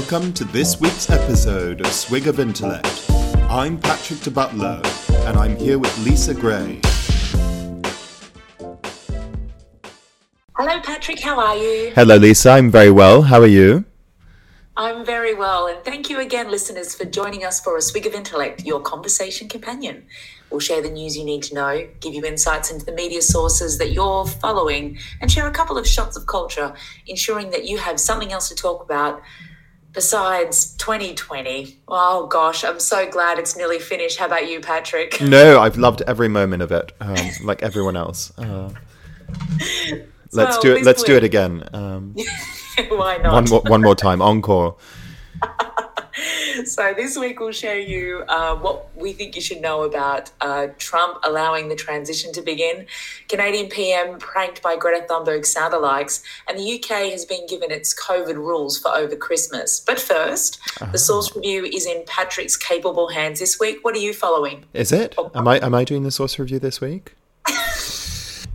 Welcome to this week's episode of Swig of Intellect. I'm Patrick de Butler, and I'm here with Lisa Gray. Hello, Patrick. How are you? Hello, Lisa. I'm very well. How are you? I'm very well, and thank you again, listeners, for joining us for a Swig of Intellect, your conversation companion. We'll share the news you need to know, give you insights into the media sources that you're following, and share a couple of shots of culture, ensuring that you have something else to talk about besides 2020. Oh gosh, I'm so glad it's nearly finished. How about you, Patrick? No, I've loved every moment of it, um, like everyone else. Uh, let's So, do it. Let's do it again. Um, Why not? one more, one more time. Encore. So this week we'll show you uh, what we think you should know about uh, Trump allowing the transition to begin, Canadian PM pranked by Greta Thunberg soundalikes, and the UK has been given its COVID rules for over Christmas. But first, the source review is in Patrick's capable hands this week. What are you following? Is it? Am I am I doing the source review this week?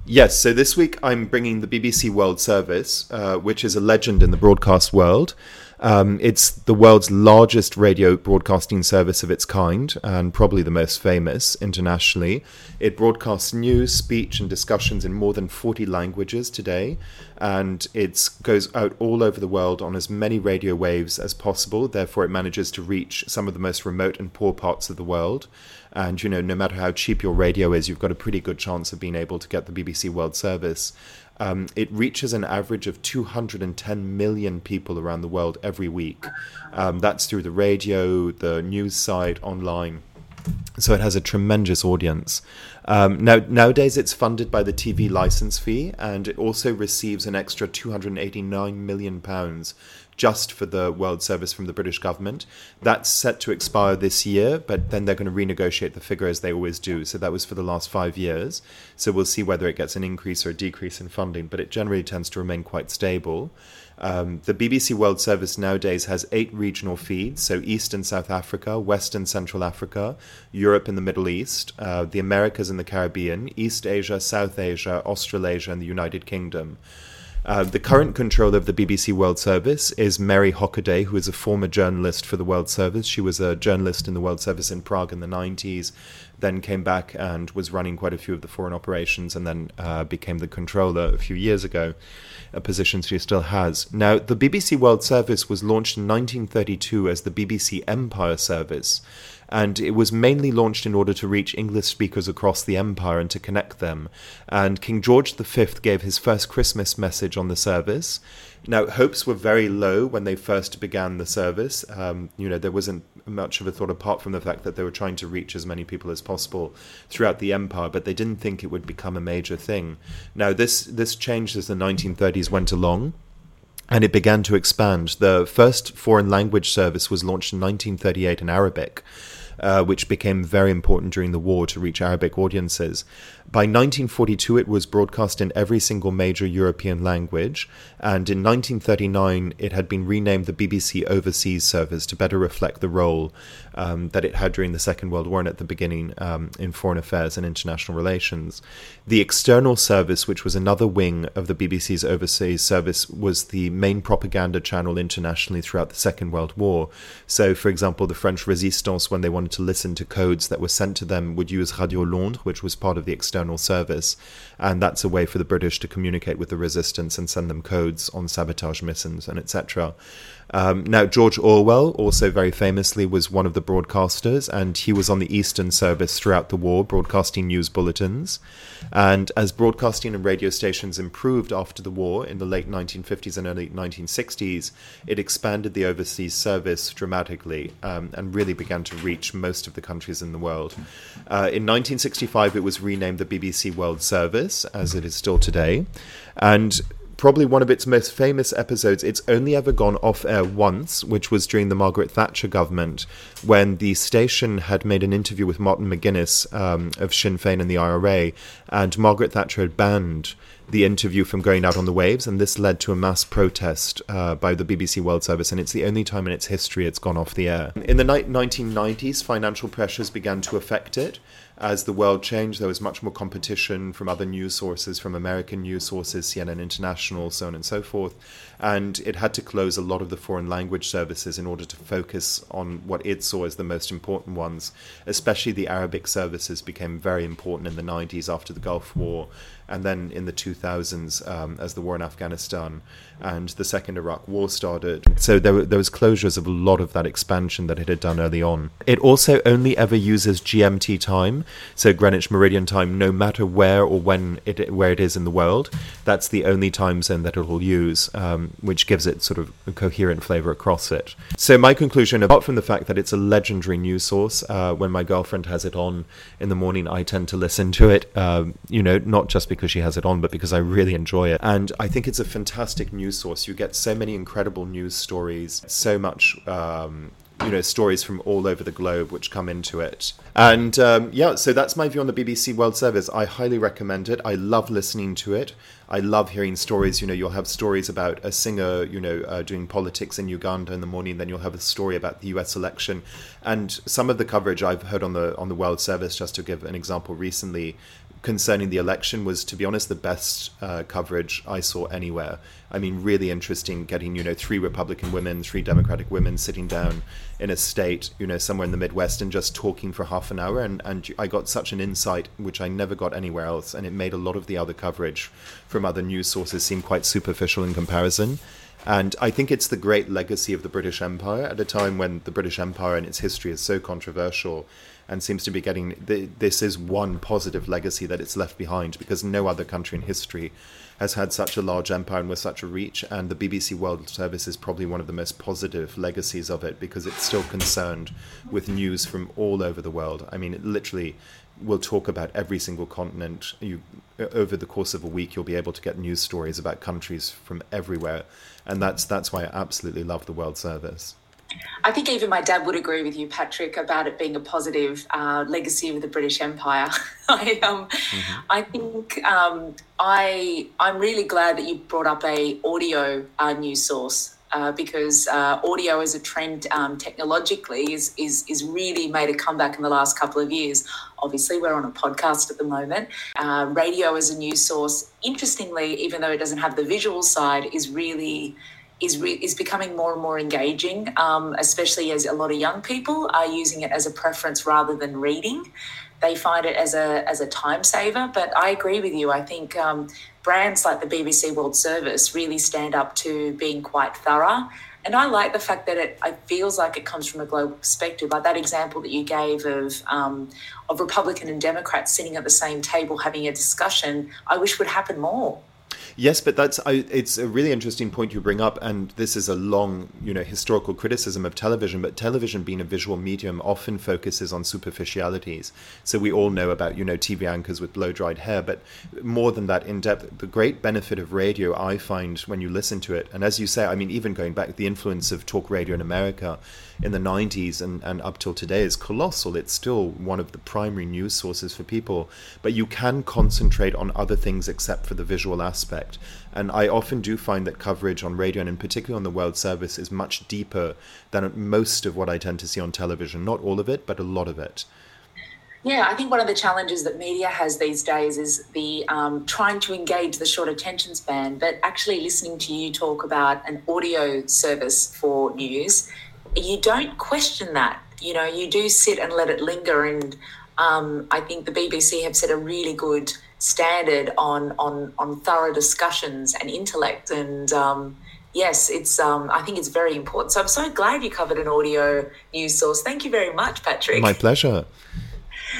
yes. So this week I'm bringing the BBC World Service, uh, which is a legend in the broadcast world. Um, it's the world's largest radio broadcasting service of its kind, and probably the most famous internationally. It broadcasts news, speech, and discussions in more than 40 languages today, and it goes out all over the world on as many radio waves as possible. Therefore, it manages to reach some of the most remote and poor parts of the world. And you know, no matter how cheap your radio is, you've got a pretty good chance of being able to get the BBC World Service. Um, it reaches an average of 210 million people around the world every week. Um, that's through the radio, the news site, online. So it has a tremendous audience. Um, now, nowadays, it's funded by the TV license fee, and it also receives an extra 289 million pounds just for the World Service from the British government. That's set to expire this year, but then they're going to renegotiate the figure as they always do. So that was for the last five years. So we'll see whether it gets an increase or a decrease in funding, but it generally tends to remain quite stable. Um, the BBC World Service nowadays has eight regional feeds, so East and South Africa, West and Central Africa, Europe and the Middle East, uh, the Americas and the Caribbean, East Asia, South Asia, Australasia, and the United Kingdom. Uh, the current controller of the BBC World Service is Mary Hockaday, who is a former journalist for the World Service. She was a journalist in the World Service in Prague in the 90s, then came back and was running quite a few of the foreign operations, and then uh, became the controller a few years ago, a position she still has. Now, the BBC World Service was launched in 1932 as the BBC Empire Service and it was mainly launched in order to reach English speakers across the empire and to connect them. And King George V gave his first Christmas message on the service. Now, hopes were very low when they first began the service. Um, you know, there wasn't much of a thought apart from the fact that they were trying to reach as many people as possible throughout the empire, but they didn't think it would become a major thing. Now, this this changed as the 1930s went along and it began to expand. The first foreign language service was launched in 1938 in Arabic, uh, which became very important during the war to reach Arabic audiences. By 1942, it was broadcast in every single major European language, and in 1939, it had been renamed the BBC Overseas Service to better reflect the role um, that it had during the Second World War and at the beginning um, in foreign affairs and international relations. The External Service, which was another wing of the BBC's Overseas Service, was the main propaganda channel internationally throughout the Second World War. So, for example, the French Resistance, when they wanted to listen to codes that were sent to them, would use Radio Londres, which was part of the External Service. And that's a way for the British to communicate with the resistance and send them codes on sabotage missions and etc. Um, now, George Orwell, also very famously, was one of the broadcasters, and he was on the Eastern Service throughout the war, broadcasting news bulletins. And as broadcasting and radio stations improved after the war in the late 1950s and early 1960s, it expanded the overseas service dramatically um, and really began to reach most of the countries in the world. Uh, in 1965, it was renamed the BBC World Service, as it is still today. And probably one of its most famous episodes. It's only ever gone off air once, which was during the Margaret Thatcher government, when the station had made an interview with Martin McGuinness um, of Sinn Féin and the IRA, and Margaret Thatcher had banned the interview from going out on the waves, and this led to a mass protest uh, by the BBC World Service, and it's the only time in its history it's gone off the air. In the ni- 1990s, financial pressures began to affect it. As the world changed, there was much more competition from other news sources, from American news sources, CNN International, so on and so forth. And it had to close a lot of the foreign language services in order to focus on what it saw as the most important ones. Especially the Arabic services became very important in the 90s after the Gulf War and then in the 2000s um, as the war in Afghanistan and the second Iraq war started. So there, were, there was closures of a lot of that expansion that it had done early on. It also only ever uses GMT time, so Greenwich Meridian time, no matter where or when it where it is in the world. That's the only time zone that it will use, um, which gives it sort of a coherent flavor across it. So my conclusion, apart from the fact that it's a legendary news source, uh, when my girlfriend has it on in the morning, I tend to listen to it. Um, you know, not just because she has it on, but because I really enjoy it, and I think it's a fantastic news source. You get so many incredible news stories, so much. Um, you know stories from all over the globe which come into it. And um, yeah so that's my view on the bbc world service. I highly recommend it. I love listening to it. I love hearing stories. You know you'll have stories about a singer you know uh, doing politics in uganda in the morning. Then you'll have a story about the us election. And some of the coverage i've heard on the on the world service just to give an example recently concerning the election was, to be honest, the best uh, coverage I saw anywhere. I mean, really interesting getting, you know, three Republican women, three Democratic women sitting down in a state, you know, somewhere in the Midwest and just talking for half an hour. And, and I got such an insight, which I never got anywhere else. And it made a lot of the other coverage from other news sources seem quite superficial in comparison. And I think it's the great legacy of the British Empire at a time when the British Empire and its history is so controversial and seems to be getting this is one positive legacy that it's left behind because no other country in history has had such a large empire and with such a reach and the BBC World Service is probably one of the most positive legacies of it because it's still concerned with news from all over the world. I mean it literally will talk about every single continent. You over the course of a week you'll be able to get news stories about countries from everywhere and that's that's why I absolutely love the World Service I think even my dad would agree with you, Patrick, about it being a positive uh, legacy of the British Empire. I, um, mm-hmm. I think um, I I'm really glad that you brought up a audio uh, news source. Uh, because uh, audio as a trend um, technologically is, is is really made a comeback in the last couple of years. Obviously, we're on a podcast at the moment. Uh, radio as a news source, interestingly, even though it doesn't have the visual side, is really is re- is becoming more and more engaging, um, especially as a lot of young people are using it as a preference rather than reading. They find it as a as a time saver. But I agree with you. I think um, brands like the BBC World Service really stand up to being quite thorough. And I like the fact that it, it feels like it comes from a global perspective. Like that example that you gave of um, of Republican and Democrats sitting at the same table having a discussion, I wish would happen more. Yes, but that's I, it's a really interesting point you bring up, and this is a long, you know, historical criticism of television. But television, being a visual medium, often focuses on superficialities. So we all know about you know TV anchors with blow dried hair, but more than that, in depth. The great benefit of radio, I find, when you listen to it, and as you say, I mean, even going back, the influence of talk radio in America in the 90s and, and up till today is colossal. It's still one of the primary news sources for people, but you can concentrate on other things except for the visual aspect. And I often do find that coverage on radio and in particular on the World Service is much deeper than most of what I tend to see on television. Not all of it, but a lot of it. Yeah, I think one of the challenges that media has these days is the um, trying to engage the short attention span, but actually listening to you talk about an audio service for news you don't question that. You know, you do sit and let it linger. And um, I think the BBC have set a really good standard on on on thorough discussions and intellect. And um, yes, it's um, I think it's very important. So I'm so glad you covered an audio news source. Thank you very much, Patrick. My pleasure.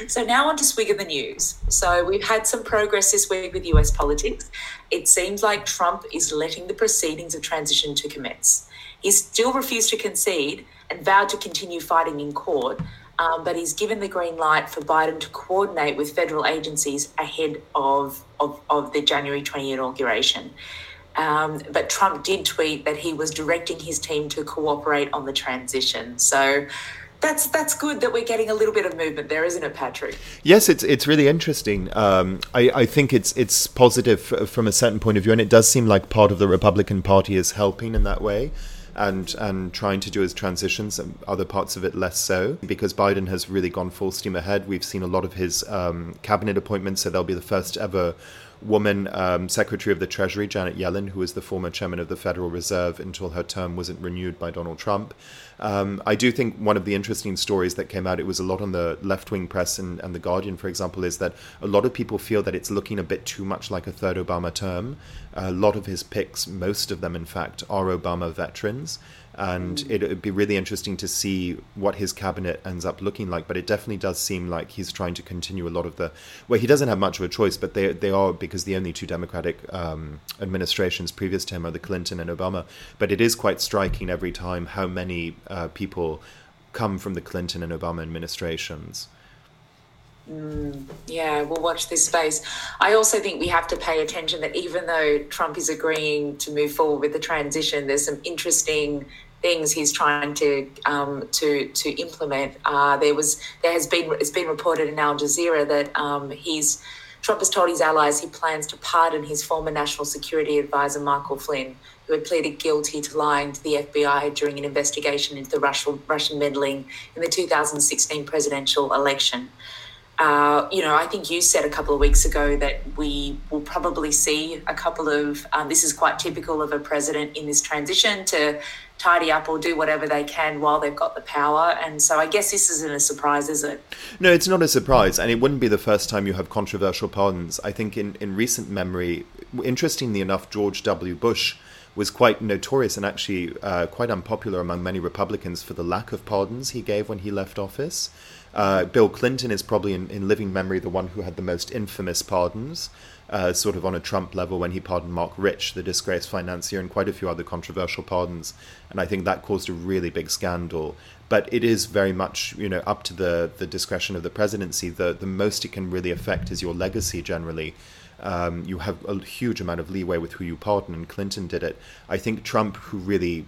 So now on to Swig of the News. So we've had some progress this week with US politics. It seems like Trump is letting the proceedings of transition to commence. He still refused to concede and vowed to continue fighting in court. Um, but he's given the green light for Biden to coordinate with federal agencies ahead of, of, of the January 20 inauguration. Um, but Trump did tweet that he was directing his team to cooperate on the transition. So that's that's good that we're getting a little bit of movement there, isn't it, Patrick? Yes, it's it's really interesting. Um, I, I think it's it's positive from a certain point of view, and it does seem like part of the Republican Party is helping in that way and and trying to do his transitions, and other parts of it less so, because Biden has really gone full steam ahead. We've seen a lot of his um, cabinet appointments, so they'll be the first ever woman um, Secretary of the Treasury, Janet Yellen, who was the former chairman of the Federal Reserve until her term wasn't renewed by Donald Trump. Um, I do think one of the interesting stories that came out, it was a lot on the left wing press and, and The Guardian, for example, is that a lot of people feel that it's looking a bit too much like a third Obama term. A lot of his picks, most of them, in fact, are Obama veterans and mm. it would be really interesting to see what his cabinet ends up looking like. But it definitely does seem like he's trying to continue a lot of the. Well, he doesn't have much of a choice, but they they are because the only two Democratic um, administrations previous to him are the Clinton and Obama. But it is quite striking every time how many uh, people come from the Clinton and Obama administrations. Mm, yeah, we'll watch this space. I also think we have to pay attention that even though Trump is agreeing to move forward with the transition, there's some interesting things he's trying to um, to to implement. Uh, there was there has been it's been reported in Al Jazeera that um, he's Trump has told his allies he plans to pardon his former national security advisor Michael Flynn, who had pleaded guilty to lying to the FBI during an investigation into the Russian Russian meddling in the 2016 presidential election. Uh, you know, I think you said a couple of weeks ago that we will probably see a couple of. Um, this is quite typical of a president in this transition to tidy up or do whatever they can while they've got the power. And so I guess this isn't a surprise, is it? No, it's not a surprise. And it wouldn't be the first time you have controversial pardons. I think in, in recent memory, interestingly enough, George W. Bush was quite notorious and actually uh, quite unpopular among many Republicans for the lack of pardons he gave when he left office. Uh, Bill Clinton is probably in, in, living memory the one who had the most infamous pardons, uh, sort of on a Trump level when he pardoned Marc Rich, the disgraced financier, and quite a few other controversial pardons. And I think that caused a really big scandal. But it is very much, you know, up to the, the discretion of the presidency. The, the most it can really affect is your legacy generally. Um, you have a huge amount of leeway with who you pardon, and Clinton did it. I think Trump, who really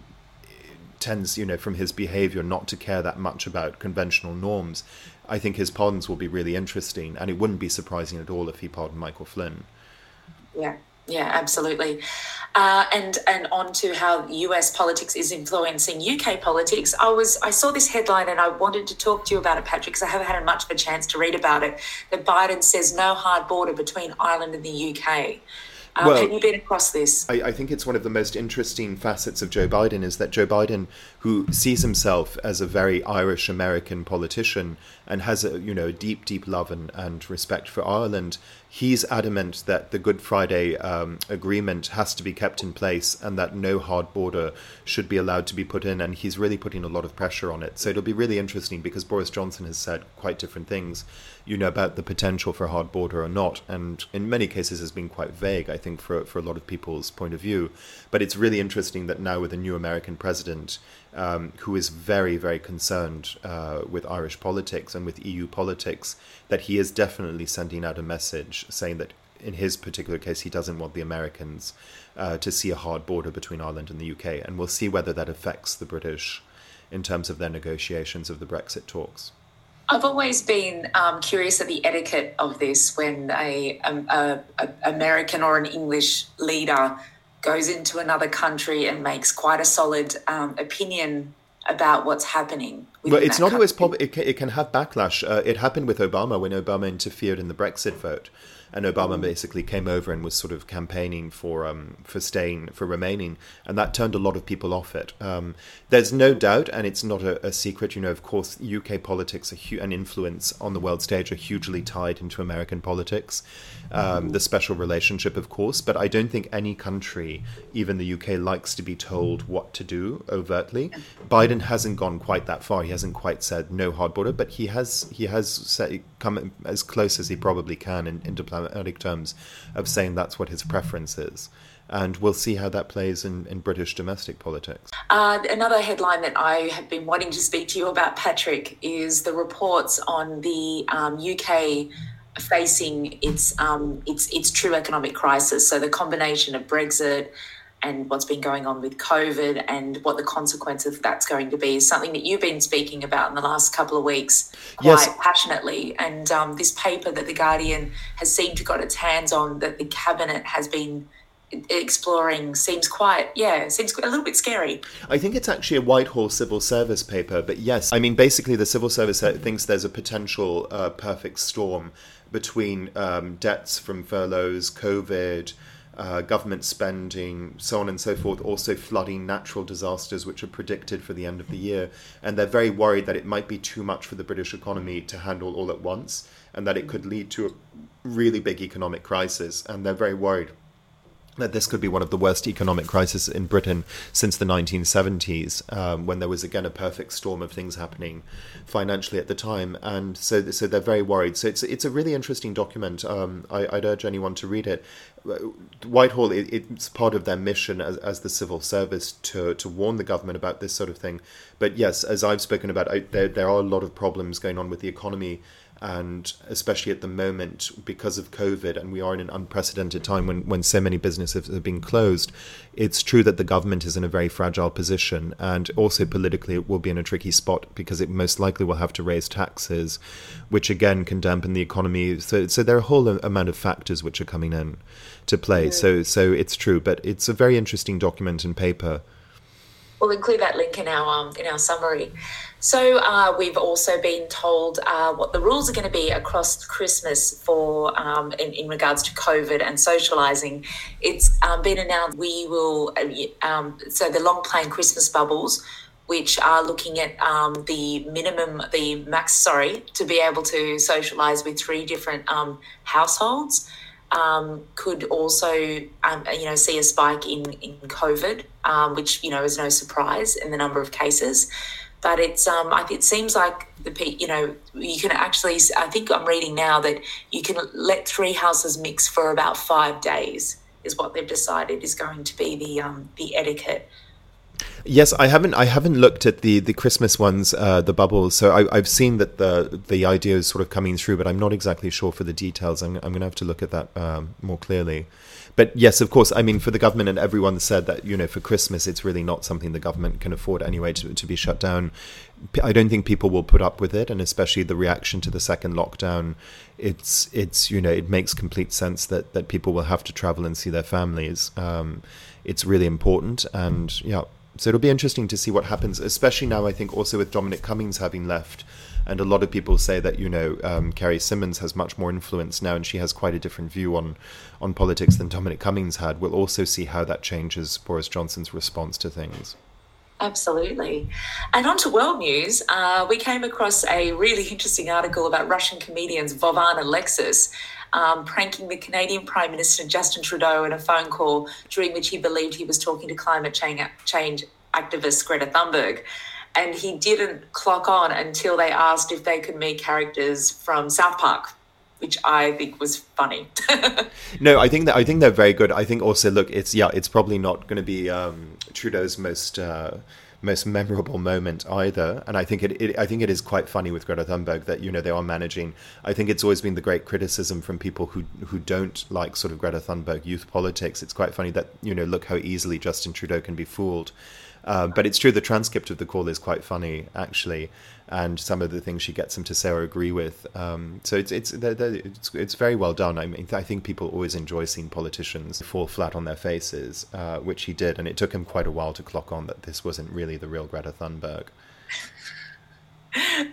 tends, you know, from his behavior not to care that much about conventional norms, I think his pardons will be really interesting, and it wouldn't be surprising at all if he pardoned Michael Flynn. Yeah, yeah, absolutely. Uh, and and on to how US politics is influencing UK politics. I was I saw this headline and I wanted to talk to you about it, Patrick, because I haven't had much of a chance to read about it. That Biden says no hard border between Ireland and the UK. Um, well, have you been across this? I, I, think it's one of the most interesting facets of Joe Biden is that Joe Biden, who sees himself as a very Irish American politician and has a you know deep, deep love and, and respect for Ireland, he's adamant that the Good Friday um, agreement has to be kept in place and that no hard border should be allowed to be put in. And he's really putting a lot of pressure on it. So it'll be really interesting because Boris Johnson has said quite different things, you know, about the potential for a hard border or not. And in many cases has been quite vague, I think, for, for a lot of people's point of view. But it's really interesting that now with a new American president, um, who is very, very concerned uh, with Irish politics and with EU politics, that he is definitely sending out a message saying that in his particular case, he doesn't want the Americans uh, to see a hard border between Ireland and the UK. And we'll see whether that affects the British in terms of their negotiations of the Brexit talks. I've always been um, curious of the etiquette of this when a, um, a, a, American or an English leader goes into another country and makes quite a solid um, opinion about what's happening. But it's not country. always pop- it, can, it can have backlash. Uh, it happened with Obama when Obama interfered in the Brexit vote and Obama basically came over and was sort of campaigning for um, for staying for remaining, and that turned a lot of people off it. Um, there's no doubt, and it's not a, a, secret. You know, of course, UK politics hu- and influence on the world stage are hugely tied into American politics. Um, the special relationship, of course, but I don't think any country, even the UK, likes to be told what to do overtly. Biden hasn't gone quite that far. He hasn't quite said no hard border, but he has he has come as close as he probably can in, in diplomatic terms of saying that's what his preference is. And we'll see how that plays in, in British domestic politics. Uh, another headline that I have been wanting to speak to you about, Patrick, is the reports on the um, UK facing its um, its its true economic crisis. So the combination of Brexit, and what's been going on with COVID and what the consequence of that's going to be is something that you've been speaking about in the last couple of weeks quite yes. passionately. And um, this paper that The Guardian has seemed to got its hands on that the cabinet has been exploring seems quite yeah seems a little bit scary i think it's actually a whitehall civil service paper but yes i mean basically the civil service thinks there's a potential uh, perfect storm between um, debts from furloughs covid uh, government spending, so on and so forth, also flooding natural disasters which are predicted for the end of the year. And they're very worried that it might be too much for the British economy to handle all at once and that it could lead to a really big economic crisis. And they're very worried that this could be one of the worst economic crises in Britain since the 1970s, um, when there was again a perfect storm of things happening financially at the time, and so so they're very worried. So it's it's a really interesting document. Um, I, would urge anyone to read it. Whitehall, it, it's part of their mission as, as the civil service to to warn the government about this sort of thing. But yes, as I've spoken about, I, there there are a lot of problems going on with the economy and especially at the moment because of COVID, and we are in an unprecedented time when, when so many businesses have been closed, it's true that the government is in a very fragile position, and also politically it will be in a tricky spot because it most likely will have to raise taxes, which again can dampen the economy. So, so there are a whole amount of factors which are coming in to play. Yeah. So, so it's true, but it's a very interesting document and paper. We'll include that link in our um, in our summary. So uh, we've also been told uh, what the rules are going to be across Christmas for um, in, in, regards to COVID and socialising. It's um, been announced we will uh, um, so the long playing Christmas bubbles. Which are looking at um, the minimum, the max, sorry, to be able to socialise with three different um, households. Um, could also you know see a spike in in COVID, which you know is no surprise in the number of cases but it's um, it seems like the you know you can actually I think I'm reading now that you can let three houses mix for about five days is what they've decided is going to be the um, the etiquette. Yes, I haven't. I haven't looked at the the Christmas ones, uh, the bubbles. So I, have seen that the the idea is sort of coming through, but I'm not exactly sure for the details. I'm, I'm going to have to look at that um, more clearly but yes, of course, I mean, for the government and everyone said that, you know, for Christmas, it's really not something the government can afford anyway to, to be shut down. I don't think people will put up with it, and especially the reaction to the second lockdown. It's it's you know it makes complete sense that that people will have to travel and see their families. Um, it's really important, and yeah, so it'll be interesting to see what happens, especially now. I think also with Dominic Cummings having left, and a lot of people say that you know um, Carrie Symonds has much more influence now, and she has quite a different view on on politics than Dominic Cummings had. We'll also see how that changes Boris Johnson's response to things. Absolutely. And on to world news, uh, we came across a really interesting article about Russian comedians Vovan and Alexis um, pranking the Canadian Prime Minister Justin Trudeau in a phone call during which he believed he was talking to climate change, change activist Greta Thunberg and he didn't clock on until they asked if they could meet characters from South Park which I think was funny. no, I think that I think they're very good. I think also look, it's yeah, it's probably not going to be um, Trudeau's most uh, most memorable moment either. And I think it, it, I think it is quite funny with Greta Thunberg that you know they are managing. I think it's always been the great criticism from people who who don't like sort of Greta Thunberg youth politics. It's quite funny that you know look how easily Justin Trudeau can be fooled. Um, but it's true, the transcript of the call is quite funny, actually, and some of the things she gets him to say or agree with. Um, so it's it's, they're, they're, it's it's very well done. I mean, I think people always enjoy seeing politicians fall flat on their faces, uh, which he did, and it took him quite a while to clock on that this wasn't really the real Greta Thunberg.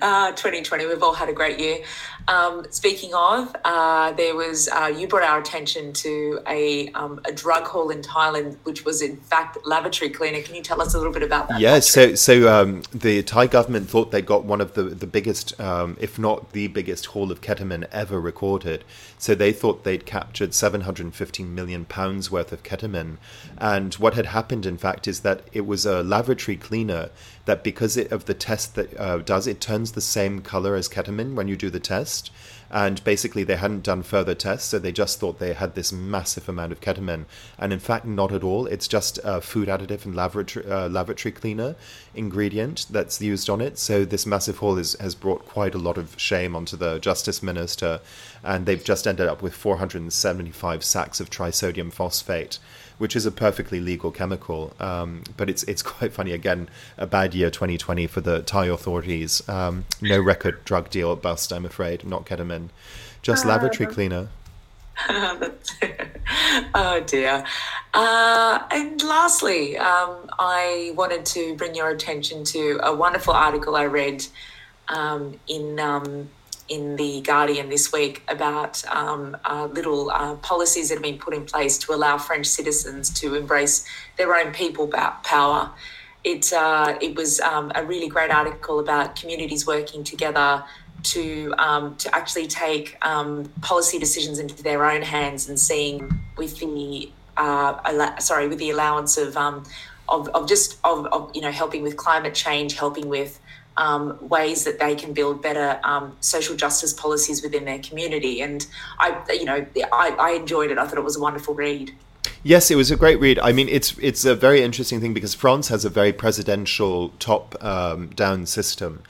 Uh, 2020, we've all had a great year. Um, speaking of, uh, there was uh, you brought our attention to a um, a drug haul in Thailand, which was in fact lavatory cleaner. Can you tell us a little bit about that? Yes. so so um, the Thai government thought they got one of the the biggest, um, if not the biggest, haul of ketamine ever recorded. So they thought they'd captured 715 million pounds worth of ketamine, and what had happened, in fact, is that it was a lavatory cleaner that because it, of the test that uh, does it turns the same color as ketamine when you do the test. And basically they hadn't done further tests so they just thought they had this massive amount of ketamine. And in fact not at all. It's just a food additive and lavatory, uh, lavatory cleaner ingredient that's used on it. So this massive haul is, has brought quite a lot of shame onto the justice minister. And they've just ended up with 475 sacks of trisodium phosphate which is a perfectly legal chemical. Um, but it's it's quite funny. Again, a bad year 2020 for the Thai authorities. Um, no record drug deal bust, I'm afraid. Not ketamine, just uh, lavatory cleaner. oh dear. Uh, and lastly, um, I wanted to bring your attention to a wonderful article I read um, in um, in the Guardian this week about um, uh, little uh, policies that have been put in place to allow French citizens to embrace their own people power. It uh, it was um, a really great article about communities working together to um, to actually take um, policy decisions into their own hands and seeing with the uh, sorry with the allowance of um, of, of just of, of, you know helping with climate change, helping with um, ways that they can build better um, social justice policies within their community. And I, you know, I, I enjoyed it. I thought it was a wonderful read. Yes, it was a great read. I mean, it's it's a very interesting thing because France has a very presidential top um, down system,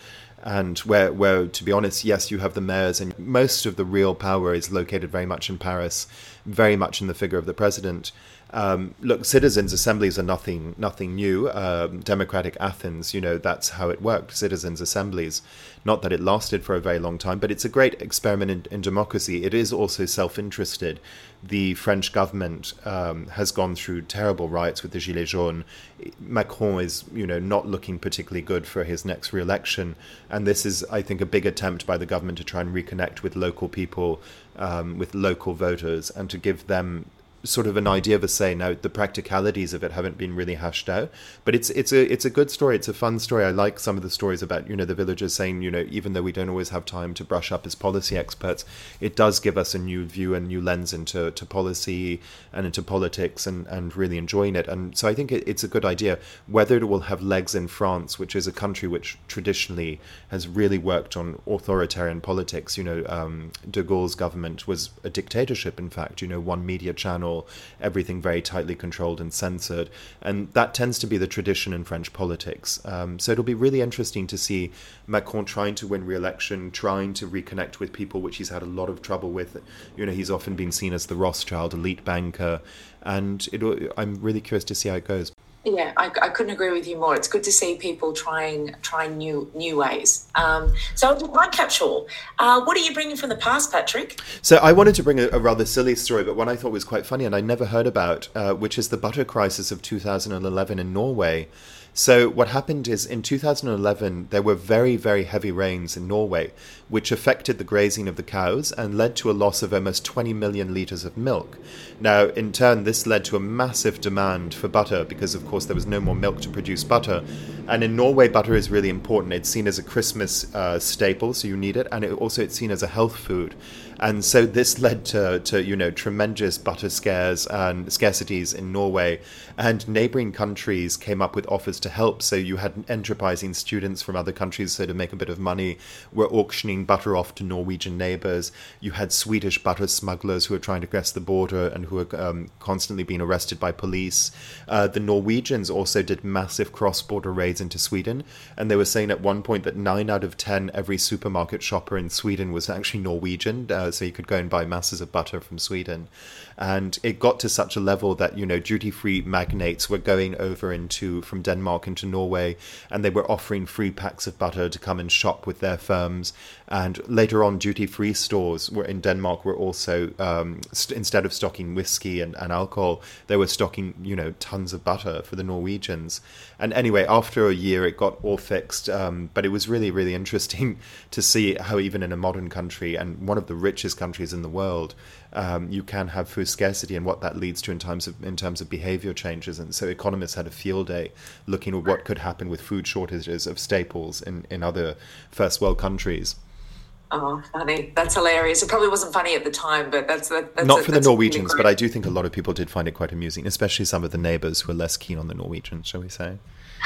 and where where to be honest, yes, you have the mayors, and most of the real power is located very much in Paris, very much in the figure of the president. Um, look, citizens' assemblies are nothing nothing new. Um, democratic Athens, you know, that's how it worked. Citizens' assemblies. Not that it lasted for a very long time, but it's a great experiment in, in democracy. It is also self-interested. The French government um, has gone through terrible riots with the Gilets jaunes. Macron is, you know, not looking particularly good for his next re-election, and this is, I think, a big attempt by the government to try and reconnect with local people, um, with local voters, and to give them sort of an idea of a say. Now the practicalities of it haven't been really hashed out, but it's it's a it's a good story. It's a fun story. I like some of the stories about you know the villagers saying you know even though we don't always have time to brush up as policy experts, it does give us a new view and new lens into to policy and into politics and and really enjoying it. And so I think it, it's a good idea. Whether it will have legs in France, which is a country which traditionally has really worked on authoritarian politics. You know, um, De Gaulle's government was a dictatorship. In fact, you know, one media channel everything very tightly controlled and censored. And that tends to be the tradition in French politics. Um, so it'll be really interesting to see Macron trying to win re-election, trying to reconnect with people, which he's had a lot of trouble with. You know, he's often been seen as the Rothschild elite banker, and I'm really curious to see how it goes. Yeah, I, I, couldn't agree with you more. It's good to see people trying trying new new ways. Um, so, my capsule. Uh, what are you bringing from the past, Patrick? So, I wanted to bring a, a, rather silly story, but one I thought was quite funny and I never heard about, uh, which is the butter crisis of 2011 in Norway. So, what happened is in 2011, there were very, very heavy rains in Norway, which affected the grazing of the cows and led to a loss of almost 20 million litres of milk. Now, in turn, this led to a massive demand for butter because, of course, there was no more milk to produce butter. And in Norway, butter is really important. It's seen as a Christmas uh, staple, so you need it, and it also it's seen as a health food and so this led to, to you know tremendous butter scares and scarcities in Norway, and neighboring countries came up with offers to help. So you had enterprising students from other countries, so to make a bit of money, were auctioning butter off to Norwegian neighbors. You had Swedish butter smugglers who were trying to cross the border and who were um, constantly being arrested by police. Uh, the Norwegians also did massive cross-border raids into Sweden, and they were saying at one point that nine out of ten every supermarket shopper in Sweden was actually Norwegian. Uh, so you could go and buy masses of butter from Sweden. And it got to such a level that, you know, duty free magnates were going over into from Denmark into Norway and they were offering free packs of butter to come and shop with their firms. And later on, duty free stores were in Denmark were also, um, st- instead of stocking whiskey and, and alcohol, they were stocking, you know, tons of butter for the Norwegians. And anyway, after a year, it got all fixed. Um, but it was really, really interesting to see how even in a modern country and one of the richest countries in the world, um, you can have food scarcity and what that leads to in terms of in terms of behavior changes. And so economists had a field day looking at what could happen with food shortages of staples in, in other first world countries. Oh, funny! That's hilarious. It probably wasn't funny at the time, but that's, that, that's not a, for the Norwegians. Really but I do think a lot of people did find it quite amusing, especially some of the neighbours who were less keen on the Norwegians, shall we say?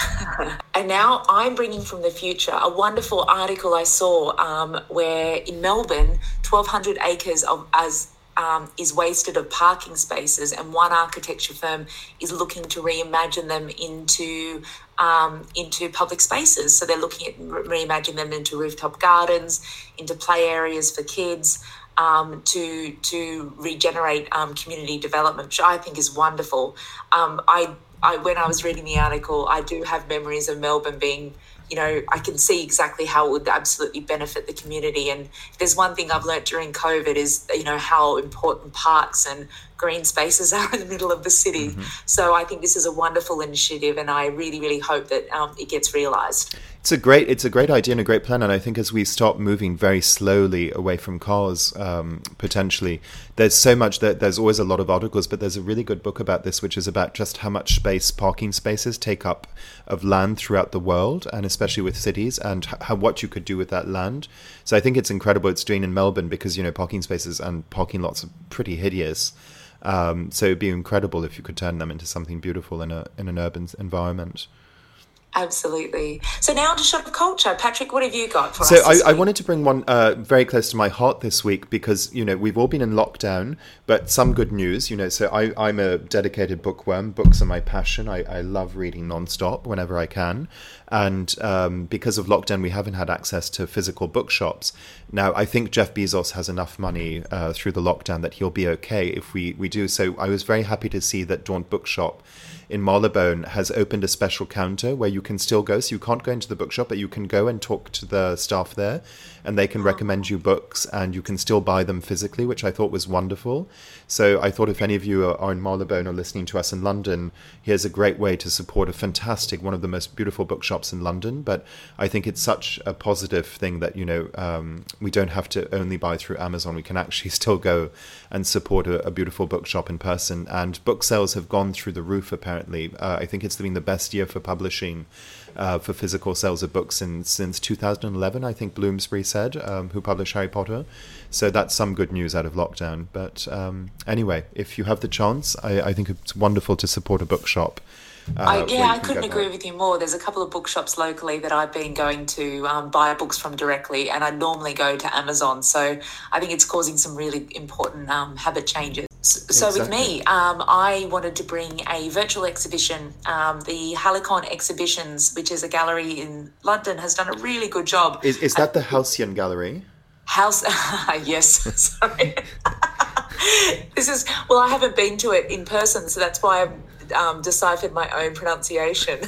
and now I'm bringing from the future a wonderful article I saw um, where in Melbourne, 1,200 acres of as um, is wasted of parking spaces, and one architecture firm is looking to reimagine them into um, into public spaces. So they're looking at reimagining them into rooftop gardens, into play areas for kids. um, to to regenerate um, community development, which I think is wonderful. Um, I, I when I was reading the article, I do have memories of Melbourne being you know, I can see exactly how it would absolutely benefit the community. And there's one thing I've learnt during COVID is, you know, how important parks and green spaces are in the middle of the city. Mm-hmm. So I think this is a wonderful initiative, and I really, really hope that um, it gets realised. It's a great, it's a great idea and a great plan. And I think as we stop moving very slowly away from cars, um, potentially, there's so much that there's always a lot of articles, but there's a really good book about this, which is about just how much space parking spaces take up of land throughout the world, and especially with cities, and how what you could do with that land. So I think it's incredible it's doing in Melbourne because you know parking spaces and parking lots are pretty hideous. Um, so it'd be incredible if you could turn them into something beautiful in a in an urban environment. Absolutely. So now to shot of culture, Patrick. What have you got for so us? So I, I, wanted to bring one uh, very close to my heart this week because you know we've all been in lockdown, but some good news. You know, so I, I'm a dedicated bookworm. Books are my passion. I, I love reading nonstop whenever I can, and um, because of lockdown, we haven't had access to physical bookshops. Now, I think Jeff Bezos has enough money uh, through the lockdown that he'll be okay if we we do. So I was very happy to see that Daunt Bookshop in Marylebone has opened a special counter where you can still go. So you can't go into the bookshop, but you can go and talk to the staff there, and they can recommend you books, and you can still buy them physically, which I thought was wonderful. So I thought if any of you are in Marylebone or listening to us in London, here's a great way to support a fantastic, one of the most beautiful bookshops in London. But I think it's such a positive thing that you know um, we don't have to only buy through Amazon. We can actually still go and support a, a beautiful bookshop in person. And book sales have gone through the roof apparently. Uh, I think it's been the best year for publishing uh, for physical sales of books in, since 2011, I think Bloomsbury said, um, who published Harry Potter. So that's some good news out of lockdown. But um, anyway, if you have the chance, I, I think it's wonderful to support a bookshop. Uh, I, yeah, I couldn't agree with you more. There's a couple of bookshops locally that I've been going to um, buy books from directly, and I normally go to Amazon. So I think it's causing some really important um, habit changes. So, exactly. with me, um, I wanted to bring a virtual exhibition. Um, the Halicon Exhibitions, which is a gallery in London, has done a really good job. Is, is that the Halcyon Gallery? House, yes. Sorry. this is well, I haven't been to it in person, so that's why I've um, deciphered my own pronunciation.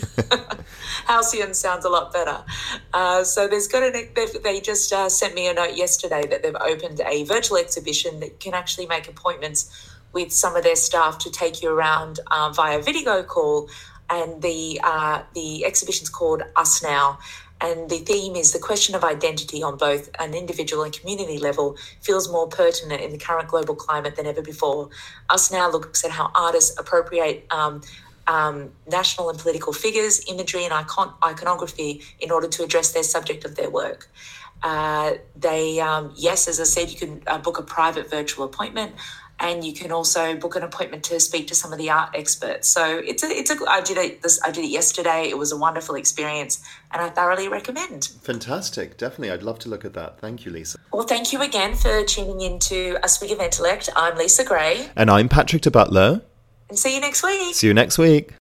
Halcyon sounds a lot better. Uh, so there's got an, they just uh, sent me a note yesterday that they've opened a virtual exhibition that can actually make appointments with some of their staff to take you around uh, via video call. And the uh, the exhibition's called Us Now, and the theme is the question of identity on both an individual and community level feels more pertinent in the current global climate than ever before. Us Now looks at how artists appropriate um, um, national and political figures, imagery, and icon- iconography in order to address their subject of their work. Uh, they, um, yes, as I said, you can uh, book a private virtual appointment and you can also book an appointment to speak to some of the art experts. So it's a it's a I did it this I did it yesterday. It was a wonderful experience, and I thoroughly recommend. Fantastic, definitely. I'd love to look at that. Thank you, Lisa. Well, thank you again for tuning in to A Swig of Intellect. I'm Lisa Gray, and I'm Patrick de Butler. And see you next week. See you next week.